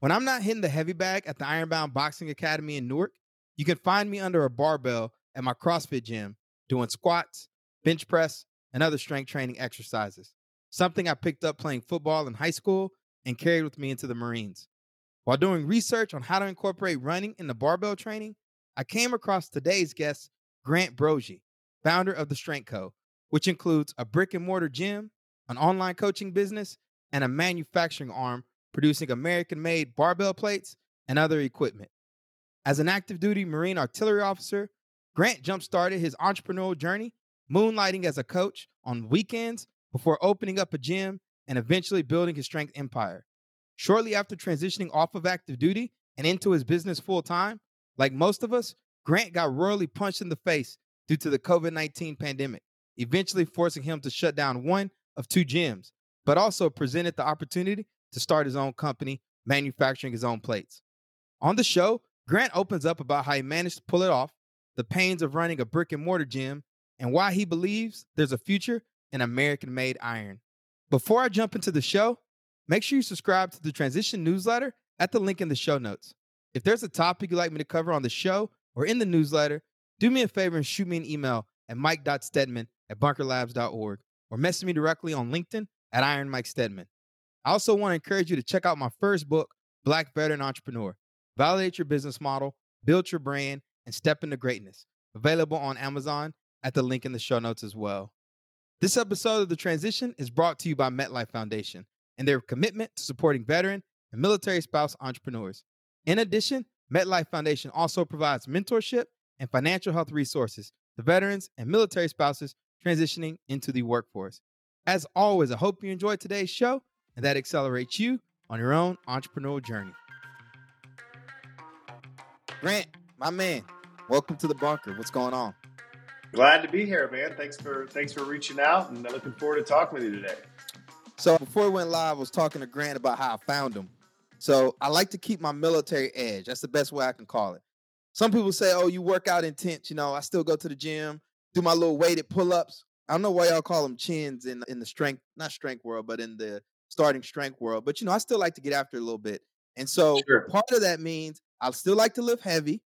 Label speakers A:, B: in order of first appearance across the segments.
A: When I'm not hitting the heavy bag at the Ironbound Boxing Academy in Newark, you can find me under a barbell at my CrossFit gym doing squats, bench press, and other strength training exercises. Something I picked up playing football in high school and carried with me into the Marines. While doing research on how to incorporate running in the barbell training, I came across today's guest, Grant Broggi, founder of The Strength Co., which includes a brick and mortar gym, an online coaching business, and a manufacturing arm producing American made barbell plates and other equipment. As an active duty Marine artillery officer, Grant jump started his entrepreneurial journey, moonlighting as a coach on weekends before opening up a gym and eventually building his strength empire. Shortly after transitioning off of active duty and into his business full time, like most of us, Grant got royally punched in the face due to the COVID 19 pandemic, eventually forcing him to shut down one of two gyms, but also presented the opportunity to start his own company manufacturing his own plates. On the show, Grant opens up about how he managed to pull it off, the pains of running a brick and mortar gym, and why he believes there's a future in American made iron. Before I jump into the show, make sure you subscribe to the Transition newsletter at the link in the show notes. If there's a topic you'd like me to cover on the show or in the newsletter, do me a favor and shoot me an email at mike.stedman at bunkerlabs.org or message me directly on LinkedIn at Iron Mike Stedman. I also want to encourage you to check out my first book, Black Veteran Entrepreneur Validate Your Business Model, Build Your Brand, and Step into Greatness. Available on Amazon at the link in the show notes as well. This episode of The Transition is brought to you by MetLife Foundation and their commitment to supporting veteran and military spouse entrepreneurs. In addition, MetLife Foundation also provides mentorship and financial health resources to veterans and military spouses transitioning into the workforce. As always, I hope you enjoyed today's show and that accelerates you on your own entrepreneurial journey. Grant, my man, welcome to the bunker. What's going on?
B: Glad to be here, man. Thanks for thanks for reaching out, and looking forward to talking with you today.
A: So before we went live, I was talking to Grant about how I found him. So I like to keep my military edge. That's the best way I can call it. Some people say, "Oh, you work out intense." You know, I still go to the gym, do my little weighted pull-ups. I don't know why y'all call them chins in in the strength, not strength world, but in the starting strength world. But you know, I still like to get after a little bit. And so sure. part of that means I still like to lift heavy,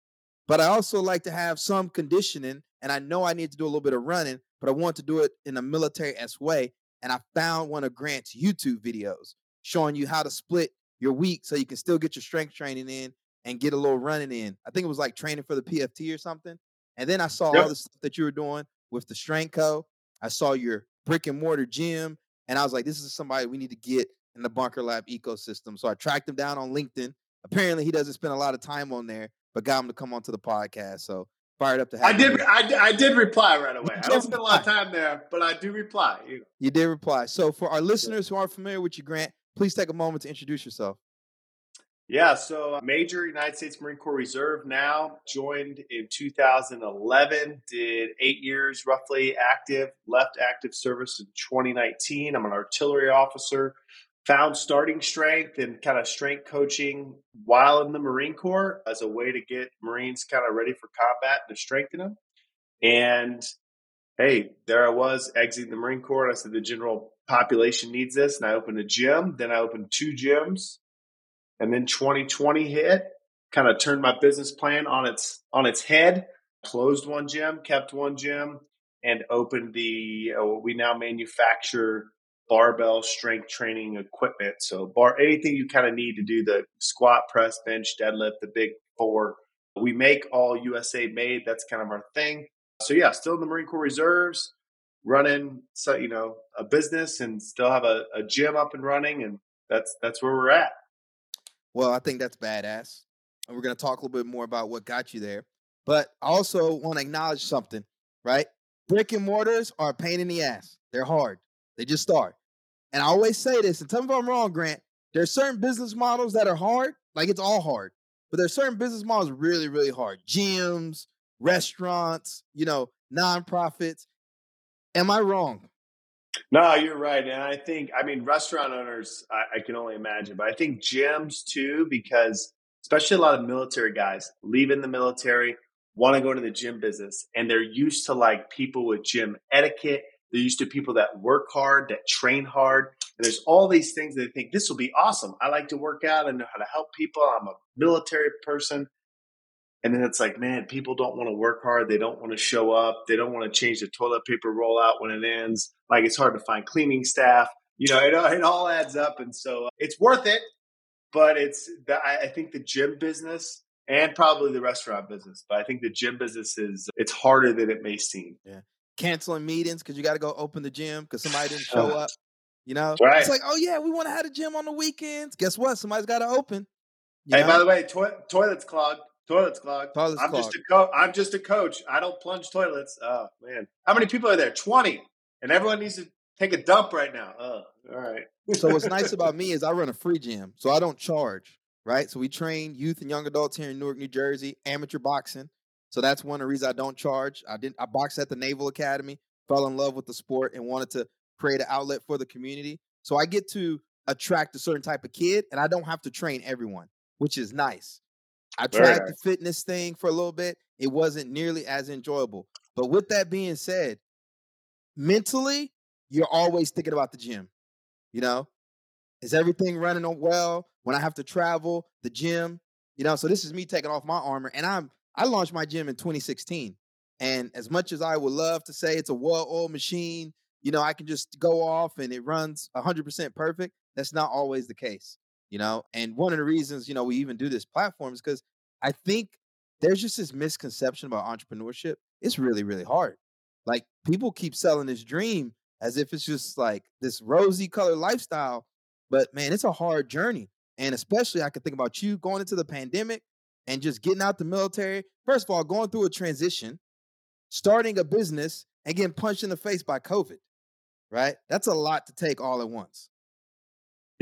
A: but I also like to have some conditioning. And I know I need to do a little bit of running, but I want to do it in a military s way. And I found one of Grant's YouTube videos showing you how to split your week so you can still get your strength training in and get a little running in. I think it was like training for the PFT or something. And then I saw yep. all the stuff that you were doing with the Strength Co. I saw your brick and mortar gym and I was like, this is somebody we need to get in the Bunker Lab ecosystem. So I tracked him down on LinkedIn. Apparently, he doesn't spend a lot of time on there, but got him to come onto the podcast. So fired up to have
B: I did. I, I, did reply right away. I don't spend a lot of time there, but I do reply. You, know.
A: you did reply. So for our listeners who aren't familiar with you, Grant, please take a moment to introduce yourself.
B: Yeah, so uh, Major United States Marine Corps Reserve now, joined in 2011, did eight years roughly active, left active service in 2019. I'm an artillery officer, found starting strength and kind of strength coaching while in the Marine Corps as a way to get Marines kind of ready for combat and to strengthen them. And hey, there I was exiting the Marine Corps, and I said the general population needs this, and I opened a gym. Then I opened two gyms and then 2020 hit, kind of turned my business plan on its on its head. Closed one gym, kept one gym, and opened the. Uh, we now manufacture barbell strength training equipment. So bar anything you kind of need to do the squat, press, bench, deadlift, the big four. We make all USA made. That's kind of our thing. So yeah, still in the Marine Corps Reserves, running so you know a business and still have a, a gym up and running, and that's that's where we're at.
A: Well, I think that's badass. And we're going to talk a little bit more about what got you there. But I also want to acknowledge something, right? Brick and mortars are a pain in the ass. They're hard. They just are. And I always say this, and tell me if I'm wrong, Grant. There are certain business models that are hard, like it's all hard. but there's certain business models really, really hard. Gyms, restaurants, you know, nonprofits. Am I wrong?
B: No, you're right. And I think, I mean, restaurant owners, I, I, can only imagine, but I think gyms too, because especially a lot of military guys leaving the military, want to go into the gym business, and they're used to like people with gym etiquette. They're used to people that work hard, that train hard. And there's all these things that they think this will be awesome. I like to work out. I know how to help people. I'm a military person. And then it's like, man, people don't want to work hard. They don't want to show up. They don't want to change the toilet paper rollout when it ends. Like it's hard to find cleaning staff. You know, it, it all adds up. And so uh, it's worth it. But it's, the, I think the gym business and probably the restaurant business. But I think the gym business is, it's harder than it may seem.
A: Yeah. Canceling meetings because you got to go open the gym because somebody didn't show up. You know,
B: right.
A: it's like, oh yeah, we want to have a gym on the weekends. Guess what? Somebody's got to open.
B: hey, know? by the way, to- toilets clogged. Toilets clogged.
A: Toilets
B: I'm
A: clogged.
B: just a coach. I'm just a coach. I don't plunge toilets. Oh man, how many people are there? Twenty, and everyone needs to take a dump right now. Oh, all right.
A: so what's nice about me is I run a free gym, so I don't charge. Right. So we train youth and young adults here in Newark, New Jersey, amateur boxing. So that's one of the reasons I don't charge. I didn't. I boxed at the Naval Academy, fell in love with the sport, and wanted to create an outlet for the community. So I get to attract a certain type of kid, and I don't have to train everyone, which is nice. I tried nice. the fitness thing for a little bit. It wasn't nearly as enjoyable. But with that being said, mentally, you're always thinking about the gym. You know, is everything running on well? When I have to travel, the gym, you know. So this is me taking off my armor, and I'm I launched my gym in 2016. And as much as I would love to say it's a well-oiled machine, you know, I can just go off and it runs 100% perfect. That's not always the case you know and one of the reasons you know we even do this platform is because i think there's just this misconception about entrepreneurship it's really really hard. Like people keep selling this dream as if it's just like this rosy colored lifestyle but man it's a hard journey and especially i can think about you going into the pandemic and just getting out the military first of all going through a transition starting a business and getting punched in the face by covid right? That's a lot to take all at once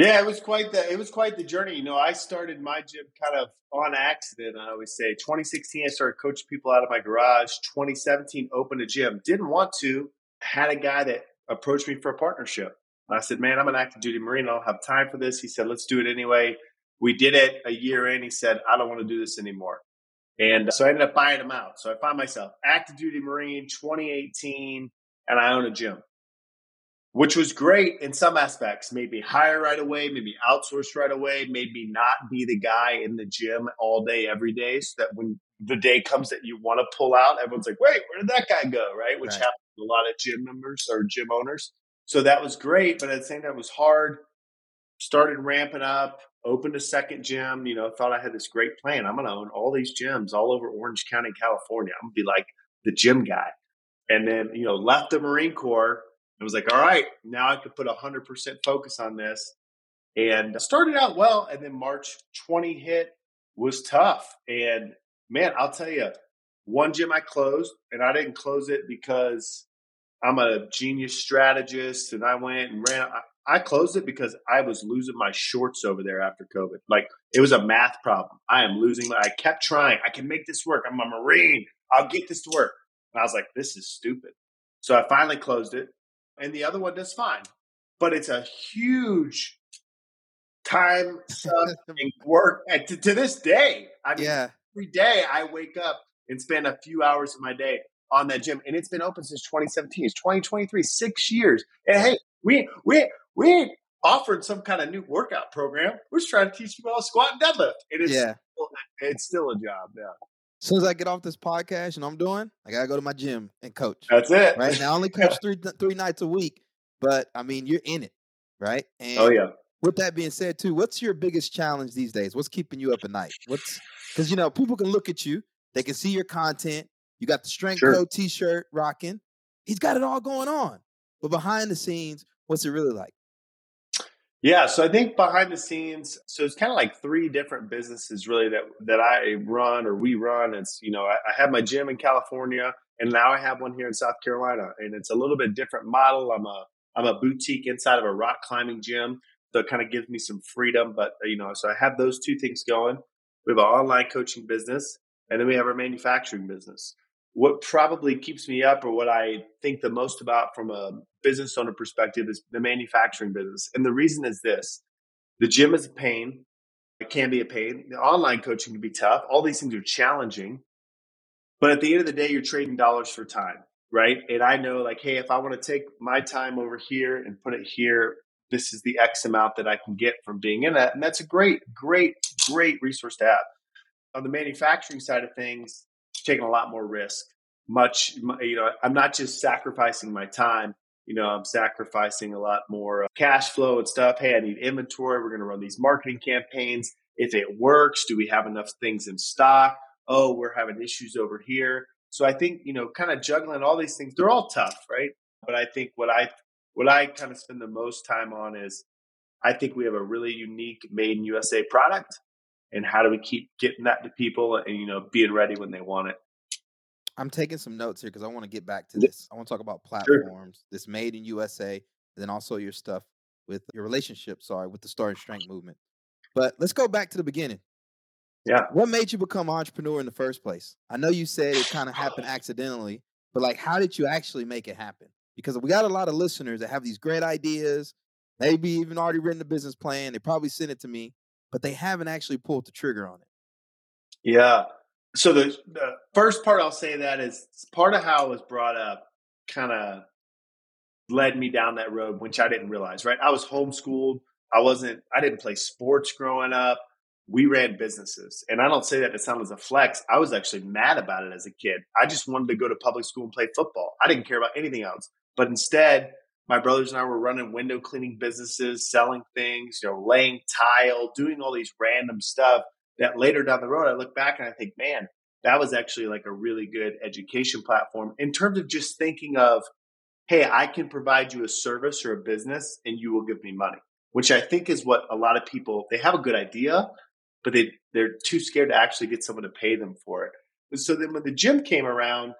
B: yeah, it was quite the it was quite the journey. You know, I started my gym kind of on accident. I always say 2016 I started coaching people out of my garage. 2017 opened a gym. Didn't want to. Had a guy that approached me for a partnership. I said, "Man, I'm an active duty Marine. I don't have time for this." He said, "Let's do it anyway." We did it a year in. He said, "I don't want to do this anymore." And uh, so I ended up buying him out. So I find myself active duty Marine 2018, and I own a gym which was great in some aspects. Maybe hire right away, maybe outsource right away, maybe not be the guy in the gym all day, every day, so that when the day comes that you want to pull out, everyone's like, wait, where did that guy go? Right. Which right. happens to a lot of gym members or gym owners. So that was great. But at the same time, it was hard. Started ramping up, opened a second gym, you know, thought I had this great plan. I'm going to own all these gyms all over Orange County, California. I'm going to be like the gym guy. And then, you know, left the Marine Corps it was like, all right, now I could put 100% focus on this. And started out well. And then March 20 hit was tough. And man, I'll tell you, one gym I closed, and I didn't close it because I'm a genius strategist and I went and ran. I, I closed it because I was losing my shorts over there after COVID. Like it was a math problem. I am losing. I kept trying. I can make this work. I'm a Marine. I'll get this to work. And I was like, this is stupid. So I finally closed it and the other one does fine. But it's a huge time and work. And to, to, this day, I mean,
A: yeah.
B: every day I wake up and spend a few hours of my day on that gym, and it's been open since 2017. It's 2023, six years. And hey, we we we offered some kind of new workout program. We're just trying to teach people how to squat and deadlift. It is
A: yeah.
B: Still, it's still a job. Yeah.
A: As soon as I get off this podcast and I'm doing, I gotta go to my gym and coach.
B: That's it.
A: Right now, I only coach three three nights a week, but I mean, you're in it, right?
B: Oh, and oh yeah.
A: With that being said, too, what's your biggest challenge these days? What's keeping you up at night? What's because you know people can look at you, they can see your content. You got the strength sure. T-shirt rocking. He's got it all going on, but behind the scenes, what's it really like?
B: Yeah, so I think behind the scenes, so it's kind of like three different businesses really that that I run or we run. It's you know I, I, have my gym in California, and now I have one here in South Carolina, and it's a little bit different model. I'm a I'm a boutique inside of a rock climbing gym that kind of gives me some freedom, but you know, so I have those two things going. We have an online coaching business, and then we have our manufacturing business. What probably keeps me up, or what I think the most about from a business owner perspective, is the manufacturing business. And the reason is this the gym is a pain. It can be a pain. The online coaching can be tough. All these things are challenging. But at the end of the day, you're trading dollars for time, right? And I know, like, hey, if I want to take my time over here and put it here, this is the X amount that I can get from being in that. And that's a great, great, great resource to have. On the manufacturing side of things, taking a lot more risk. Much, you know, I'm not just sacrificing my time. You know, I'm sacrificing a lot more uh, cash flow and stuff. Hey, I need inventory. We're going to run these marketing campaigns. If it works, do we have enough things in stock? Oh, we're having issues over here. So I think, you know, kind of juggling all these things, they're all tough, right? But I think what I what I kind of spend the most time on is I think we have a really unique made in USA product and how do we keep getting that to people and you know being ready when they want it.
A: I'm taking some notes here because I want to get back to this. I want to talk about platforms, sure. this made in USA, and then also your stuff with your relationship, sorry, with the Starting Strength movement. But let's go back to the beginning.
B: Yeah.
A: What made you become an entrepreneur in the first place? I know you said it kind of happened accidentally, but like how did you actually make it happen? because we got a lot of listeners that have these great ideas, maybe even already written a business plan. They probably sent it to me, but they haven't actually pulled the trigger on it.
B: Yeah. So the, the first part I'll say that is part of how it was brought up kind of led me down that road, which I didn't realize, right? I was homeschooled. I wasn't, I didn't play sports growing up. We ran businesses. And I don't say that to sound as a flex. I was actually mad about it as a kid. I just wanted to go to public school and play football. I didn't care about anything else. But instead, my brothers and I were running window cleaning businesses, selling things, you know, laying tile, doing all these random stuff that later down the road, I look back and I think, man, that was actually like a really good education platform in terms of just thinking of, hey, I can provide you a service or a business and you will give me money, which I think is what a lot of people, they have a good idea, but they, they're too scared to actually get someone to pay them for it. And so then when the gym came around,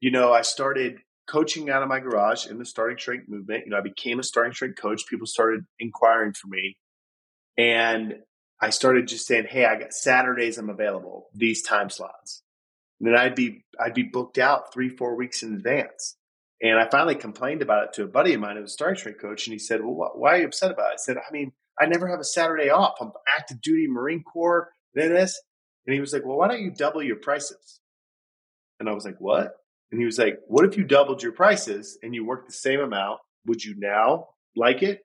B: you know, I started coaching out of my garage in the starting strength movement. You know, I became a starting strength coach. People started inquiring for me. And I started just saying, Hey, I got Saturdays I'm available, these time slots. And then I'd be I'd be booked out three, four weeks in advance. And I finally complained about it to a buddy of mine who was a starting strength coach, and he said, Well, why are you upset about it? I said, I mean, I never have a Saturday off. I'm active duty Marine Corps, then this. And he was like, Well, why don't you double your prices? And I was like, What? And he was like, What if you doubled your prices and you worked the same amount? Would you now like it?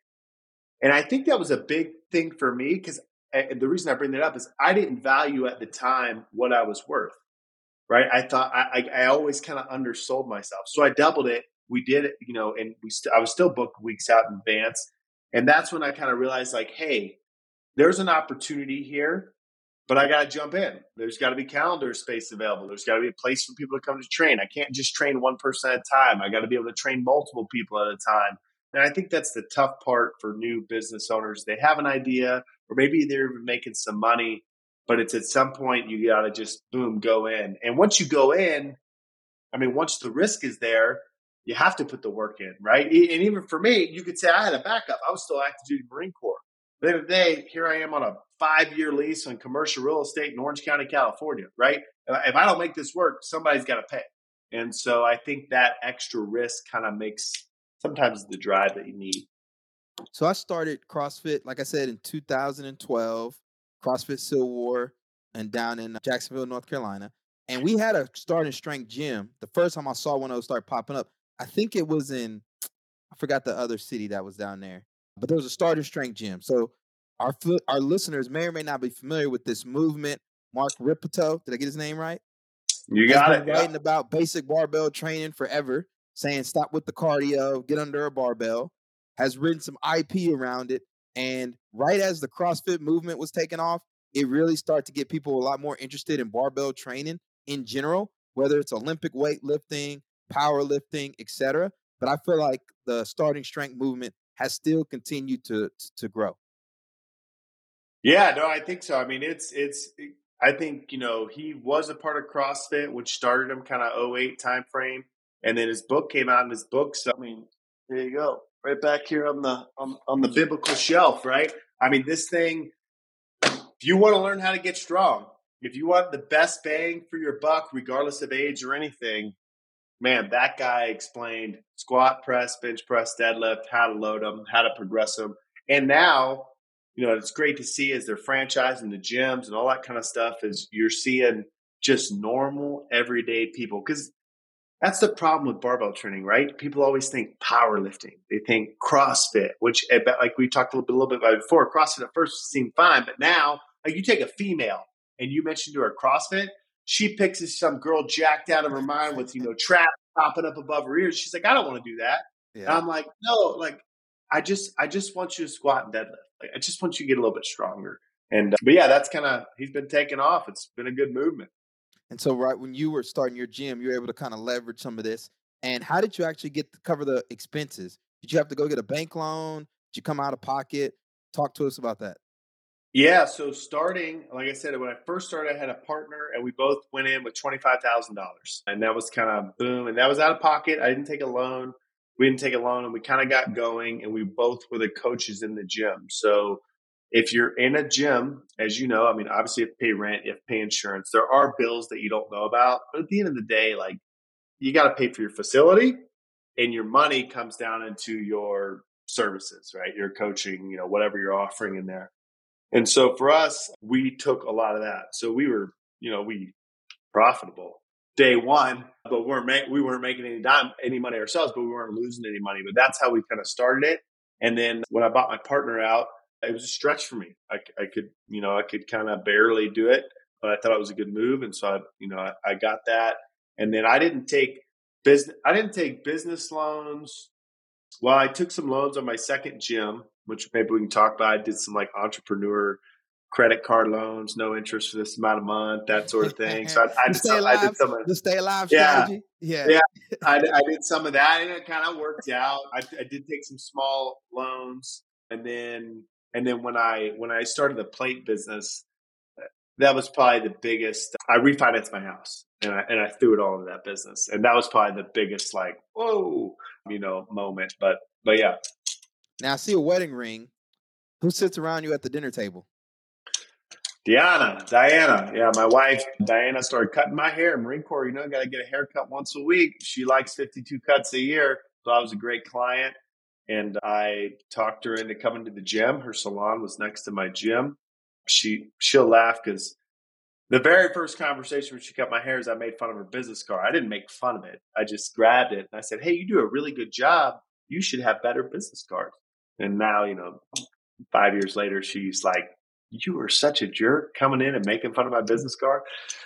B: And I think that was a big thing for me because the reason I bring that up is I didn't value at the time what I was worth. Right. I thought I, I, I always kind of undersold myself. So I doubled it. We did it, you know, and we st- I was still booked weeks out in advance. And that's when I kind of realized like, hey, there's an opportunity here but I got to jump in. There's got to be calendar space available. There's got to be a place for people to come to train. I can't just train one person at a time. I got to be able to train multiple people at a time. And I think that's the tough part for new business owners. They have an idea, or maybe they're even making some money, but it's at some point you got to just boom, go in. And once you go in, I mean, once the risk is there, you have to put the work in, right? And even for me, you could say I had a backup. I was still active duty Marine Corps. The day, here I am on a five year lease on commercial real estate in Orange County, California, right? If I don't make this work, somebody's got to pay. And so I think that extra risk kind of makes sometimes the drive that you need.
A: So I started CrossFit, like I said, in 2012, CrossFit Civil War, and down in uh, Jacksonville, North Carolina. And we had a starting strength gym. The first time I saw one of those start popping up, I think it was in, I forgot the other city that was down there, but there was a starting strength gym. So our our listeners may or may not be familiar with this movement. Mark Rippetoe, did I get his name right?
B: You got it.
A: Writing yeah. about basic barbell training forever, saying stop with the cardio, get under a barbell. Has written some IP around it, and right as the CrossFit movement was taking off, it really started to get people a lot more interested in barbell training in general, whether it's Olympic weightlifting, powerlifting, etc. But I feel like the starting strength movement has still continued to to grow.
B: Yeah, no, I think so. I mean, it's it's. I think you know he was a part of CrossFit, which started him kind of 08 time frame, and then his book came out. And his book, so I mean, there you go, right back here on the on on the biblical shelf, right? I mean, this thing if you want to learn how to get strong, if you want the best bang for your buck, regardless of age or anything, man, that guy explained squat, press, bench press, deadlift, how to load them, how to progress them. And now, you know, it's great to see as they're franchising the gyms and all that kind of stuff is you're seeing just normal everyday people. Cause that's the problem with barbell training, right? People always think powerlifting. They think CrossFit, which eh, like we talked a little bit, a little bit about before, CrossFit at first seemed fine, but now like you take a female and you mentioned to her CrossFit, she picks some girl jacked out of her mind with, you know, trap popping up above her ears. She's like, I don't want to do that. Yeah. And I'm like, no, like, I just, I just want you to squat and deadlift. Like, I just want you to get a little bit stronger. And, uh, but yeah, that's kind of, he's been taking off. It's been a good movement.
A: And so, right when you were starting your gym, you were able to kind of leverage some of this. And how did you actually get to cover the expenses? Did you have to go get a bank loan? Did you come out of pocket? Talk to us about that.
B: Yeah, so starting, like I said, when I first started, I had a partner, and we both went in with twenty five thousand dollars, and that was kind of boom, and that was out of pocket. I didn't take a loan. We didn't take a loan, and we kind of got going, and we both were the coaches in the gym. So if you're in a gym, as you know, I mean, obviously you have to pay rent, you have to pay insurance. There are bills that you don't know about, but at the end of the day, like you got to pay for your facility, and your money comes down into your services, right? Your coaching, you know, whatever you're offering in there. And so for us, we took a lot of that. So we were, you know, we profitable day one, but we weren't we weren't making any dime, any money ourselves, but we weren't losing any money. But that's how we kind of started it. And then when I bought my partner out, it was a stretch for me. I, I could, you know, I could kind of barely do it, but I thought it was a good move. And so I, you know, I, I got that. And then I didn't take business, I didn't take business loans. Well, I took some loans on my second gym which maybe we can talk about. I did some like entrepreneur credit card loans, no interest for this amount of month, that sort of thing. So I, I, did, some,
A: I did, some, of
B: the
A: stay alive
B: yeah,
A: strategy.
B: Yeah, yeah, I, I, did some of that, and it kind of worked out. I, I did take some small loans, and then and then when I when I started the plate business, uh, that was probably the biggest. I refinanced my house, and I and I threw it all into that business, and that was probably the biggest like whoa, you know, moment. But but yeah,
A: now I see a wedding ring. Who sits around you at the dinner table?
B: Diana, Diana. Yeah, my wife, Diana, started cutting my hair. Marine Corps, you know, got to get a haircut once a week. She likes 52 cuts a year. So I was a great client. And I talked her into coming to the gym. Her salon was next to my gym. She she'll laugh because the very first conversation when she cut my hair is I made fun of her business card. I didn't make fun of it. I just grabbed it and I said, Hey, you do a really good job. You should have better business cards. And now, you know, five years later, she's like, you were such a jerk coming in and making fun of my business card.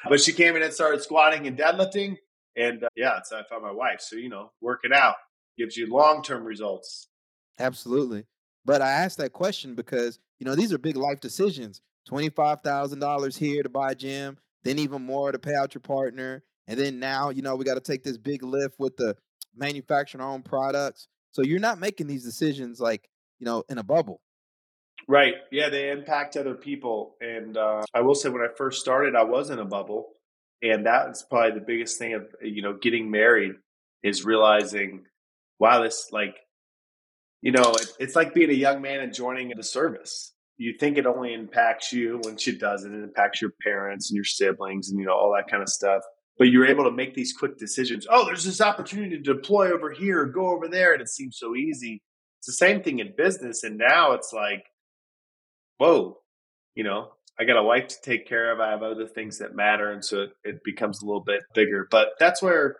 B: But she came in and started squatting and deadlifting. And uh, yeah, so I found my wife. So, you know, working out gives you long term results.
A: Absolutely. But I asked that question because, you know, these are big life decisions $25,000 here to buy a gym, then even more to pay out your partner. And then now, you know, we got to take this big lift with the manufacturing our own products. So you're not making these decisions like you know, in a bubble.
B: Right. Yeah, they impact other people. And uh, I will say, when I first started, I was in a bubble, and that's probably the biggest thing of you know getting married is realizing, wow, this like, you know, it, it's like being a young man and joining the service. You think it only impacts you, which it doesn't. It impacts your parents and your siblings, and you know all that kind of stuff but you're able to make these quick decisions. Oh, there's this opportunity to deploy over here, or go over there, and it seems so easy. It's the same thing in business. And now it's like, whoa, you know, I got a wife to take care of. I have other things that matter. And so it, it becomes a little bit bigger. But that's where,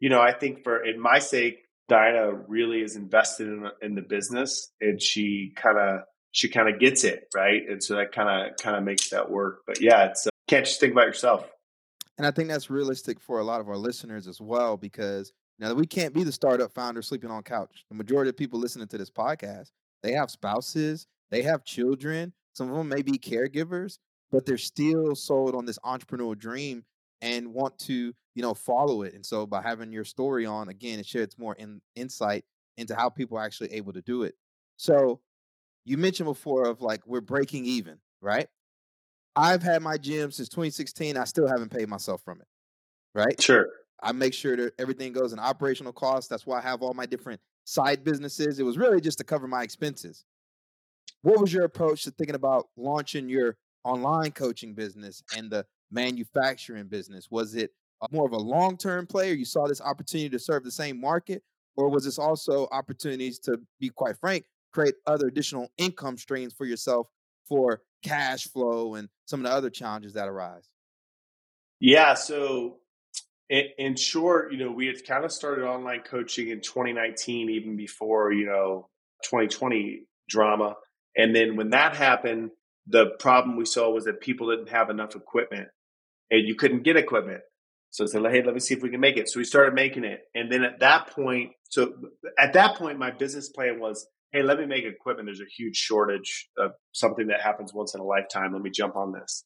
B: you know, I think for, in my sake, Diana really is invested in, in the business and she kind of, she kind of gets it. Right. And so that kind of, kind of makes that work. But yeah, it's, uh, can't just think about yourself.
A: And I think that's realistic for a lot of our listeners as well, because now we can't be the startup founder sleeping on couch. The majority of people listening to this podcast, they have spouses, they have children. Some of them may be caregivers, but they're still sold on this entrepreneurial dream and want to, you know, follow it. And so by having your story on, again, it sheds more in, insight into how people are actually able to do it. So you mentioned before of like we're breaking even, right? I've had my gym since 2016. I still haven't paid myself from it. Right?
B: Sure.
A: I make sure that everything goes in operational costs. That's why I have all my different side businesses. It was really just to cover my expenses. What was your approach to thinking about launching your online coaching business and the manufacturing business? Was it more of a long term player? You saw this opportunity to serve the same market, or was this also opportunities to be quite frank, create other additional income streams for yourself for cash flow and some of the other challenges that arise?
B: Yeah. So, in, short, you know, we had kind of started online coaching in 2019, even before, you know, 2020 drama. And then when that happened, the problem we saw was that people didn't have enough equipment and you couldn't get equipment. So I said, hey, let me see if we can make it. So we started making it. And then at that point, so at that point, my business plan was, hey, let me make equipment. There's a huge shortage of something that happens once in a lifetime. Let me jump on this,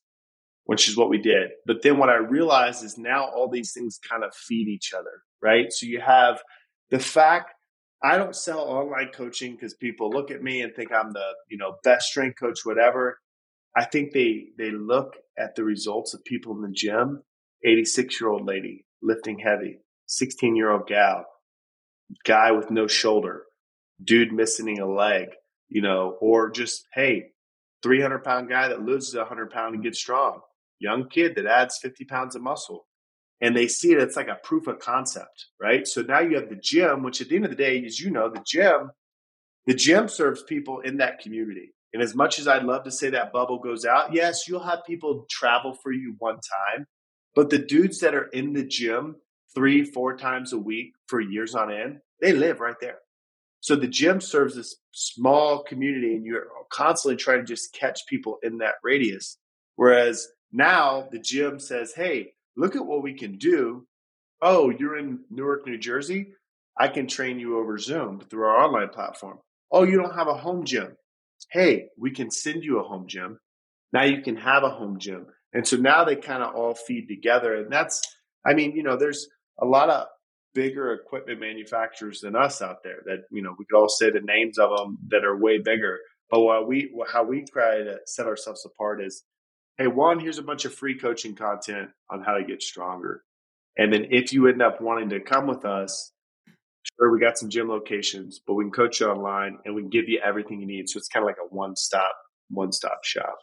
B: which is what we did. But then what I realized is now all these things kind of feed each other, right? So you have the fact I don't sell online coaching because people look at me and think I'm the, you know, best strength coach, whatever. I think they they look at the results of people in the gym 86 year old lady lifting heavy, 16 year old gal, guy with no shoulder, dude missing a leg, you know, or just, hey, 300 pound guy that loses 100 pound and gets strong, young kid that adds 50 pounds of muscle. And they see it, it's like a proof of concept, right? So now you have the gym, which at the end of the day, as you know, the gym, the gym serves people in that community. And as much as I'd love to say that bubble goes out, yes, you'll have people travel for you one time, but the dudes that are in the gym three, four times a week for years on end, they live right there. So the gym serves this small community and you're constantly trying to just catch people in that radius. Whereas now the gym says, Hey, look at what we can do. Oh, you're in Newark, New Jersey. I can train you over Zoom through our online platform. Oh, you don't have a home gym. Hey, we can send you a home gym. Now you can have a home gym. And so now they kind of all feed together. And that's, I mean, you know, there's a lot of bigger equipment manufacturers than us out there that, you know, we could all say the names of them that are way bigger. But what we, how we try to set ourselves apart is, hey, Juan, here's a bunch of free coaching content on how to get stronger. And then if you end up wanting to come with us, sure, we got some gym locations, but we can coach you online and we can give you everything you need. So it's kind of like a one stop, one stop shop.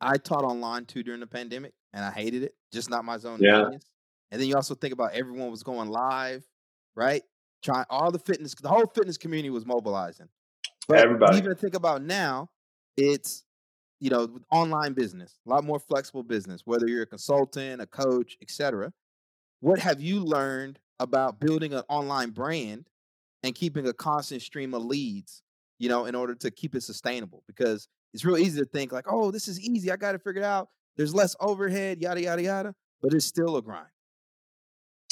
A: I taught online too during the pandemic, and I hated it. Just not my zone
B: yeah.
A: And then you also think about everyone was going live, right? Trying all the fitness, the whole fitness community was mobilizing. But
B: Everybody.
A: even think about now, it's you know online business, a lot more flexible business. Whether you're a consultant, a coach, etc. What have you learned about building an online brand and keeping a constant stream of leads? You know, in order to keep it sustainable, because it's real easy to think like, oh, this is easy. I got it out. There's less overhead, yada yada yada. But it's still a grind.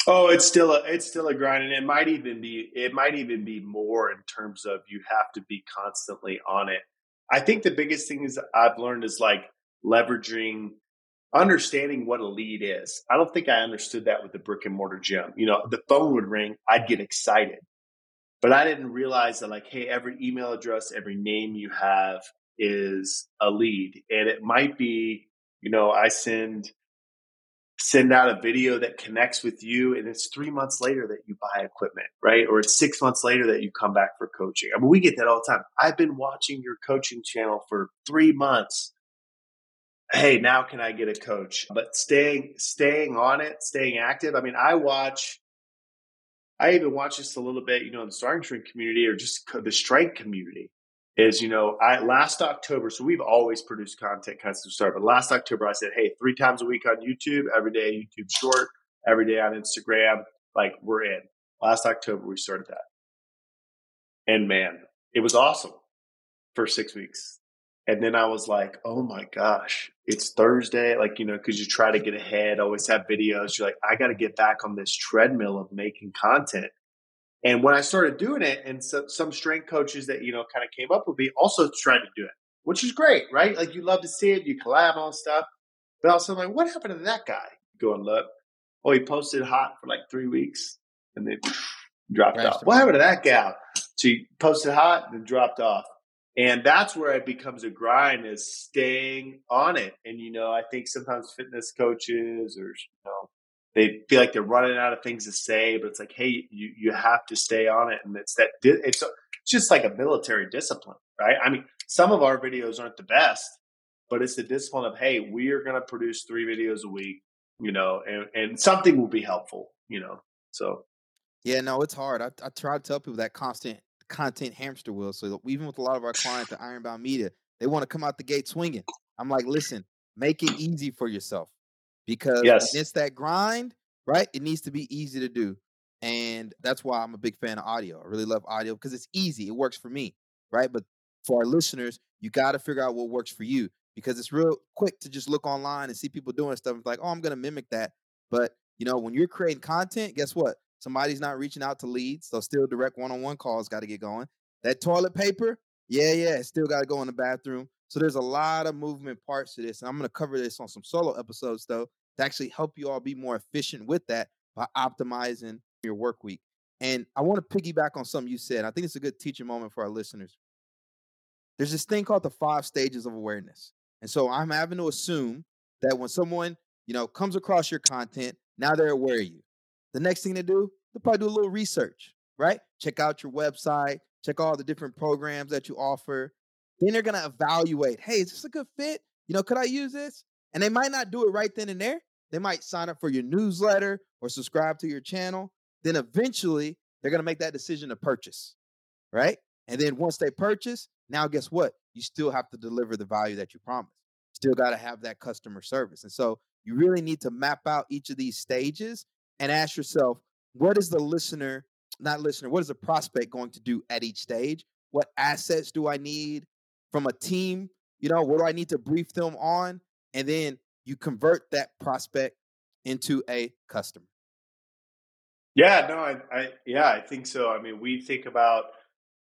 B: Oh, it's still a it's still a grind, and it might even be it might even be more in terms of you have to be constantly on it. I think the biggest thing is I've learned is like leveraging, understanding what a lead is. I don't think I understood that with the brick and mortar gym. You know, the phone would ring, I'd get excited, but I didn't realize that like, hey, every email address, every name you have is a lead, and it might be, you know, I send send out a video that connects with you and it's three months later that you buy equipment right? Or it's six months later that you come back for coaching. I mean we get that all the time. I've been watching your coaching channel for three months. Hey now can i get a coach? But staying staying on it staying active i mean i watch i even watch this a little bit you know in the starting strength community or just the strength community is you know I last October, so we've always produced content of start, but last October I said, hey, three times a week on YouTube, every day YouTube short, every day on Instagram, like we're in. Last October we started that, and man, it was awesome for six weeks. And then I was like, oh my gosh, it's Thursday. Like, you know, because you try to get ahead, always have videos. You're like, I got to get back on this treadmill of making content. And when I started doing it, and so, some strength coaches that you know kind of came up with me also tried to do it, which is great, right? Like you love to see it, you collab on stuff. But also, I'm like, what happened to that guy? Go and look. Oh, he posted hot for like three weeks and then dropped off. What happened to that gal? So he posted hot and then dropped off. And that's where it becomes a grind is staying on it. And, you know, I think sometimes fitness coaches or, you know, they feel like they're running out of things to say, but it's like, hey, you you have to stay on it, and it's that it's just like a military discipline, right? I mean, some of our videos aren't the best, but it's the discipline of, hey, we are going to produce three videos a week, you know, and, and something will be helpful, you know. So,
A: yeah, no, it's hard. I, I try to tell people that constant content hamster wheel. So even with a lot of our clients at Ironbound Media, they want to come out the gate swinging. I'm like, listen, make it easy for yourself because yes. it's that grind, right? It needs to be easy to do. And that's why I'm a big fan of audio. I really love audio because it's easy. It works for me, right? But for our listeners, you got to figure out what works for you because it's real quick to just look online and see people doing stuff. It's like, oh, I'm going to mimic that. But, you know, when you're creating content, guess what? Somebody's not reaching out to leads. So still direct one on one calls got to get going. That toilet paper, yeah, yeah, still got to go in the bathroom. So there's a lot of movement parts to this. And I'm going to cover this on some solo episodes, though, to actually help you all be more efficient with that by optimizing your work week. And I want to piggyback on something you said. I think it's a good teaching moment for our listeners. There's this thing called the five stages of awareness. And so I'm having to assume that when someone, you know, comes across your content, now they're aware of you. The next thing to do, they'll probably do a little research, right? Check out your website, check all the different programs that you offer. Then they're gonna evaluate, hey, is this a good fit? You know, could I use this? And they might not do it right then and there. They might sign up for your newsletter or subscribe to your channel. Then eventually they're gonna make that decision to purchase, right? And then once they purchase, now guess what? You still have to deliver the value that you promised. Still got to have that customer service. And so you really need to map out each of these stages and ask yourself, what is the listener, not listener, what is the prospect going to do at each stage? What assets do I need from a team? You know, what do I need to brief them on? And then you convert that prospect into a customer.
B: Yeah, no, I, I yeah, I think so. I mean, we think about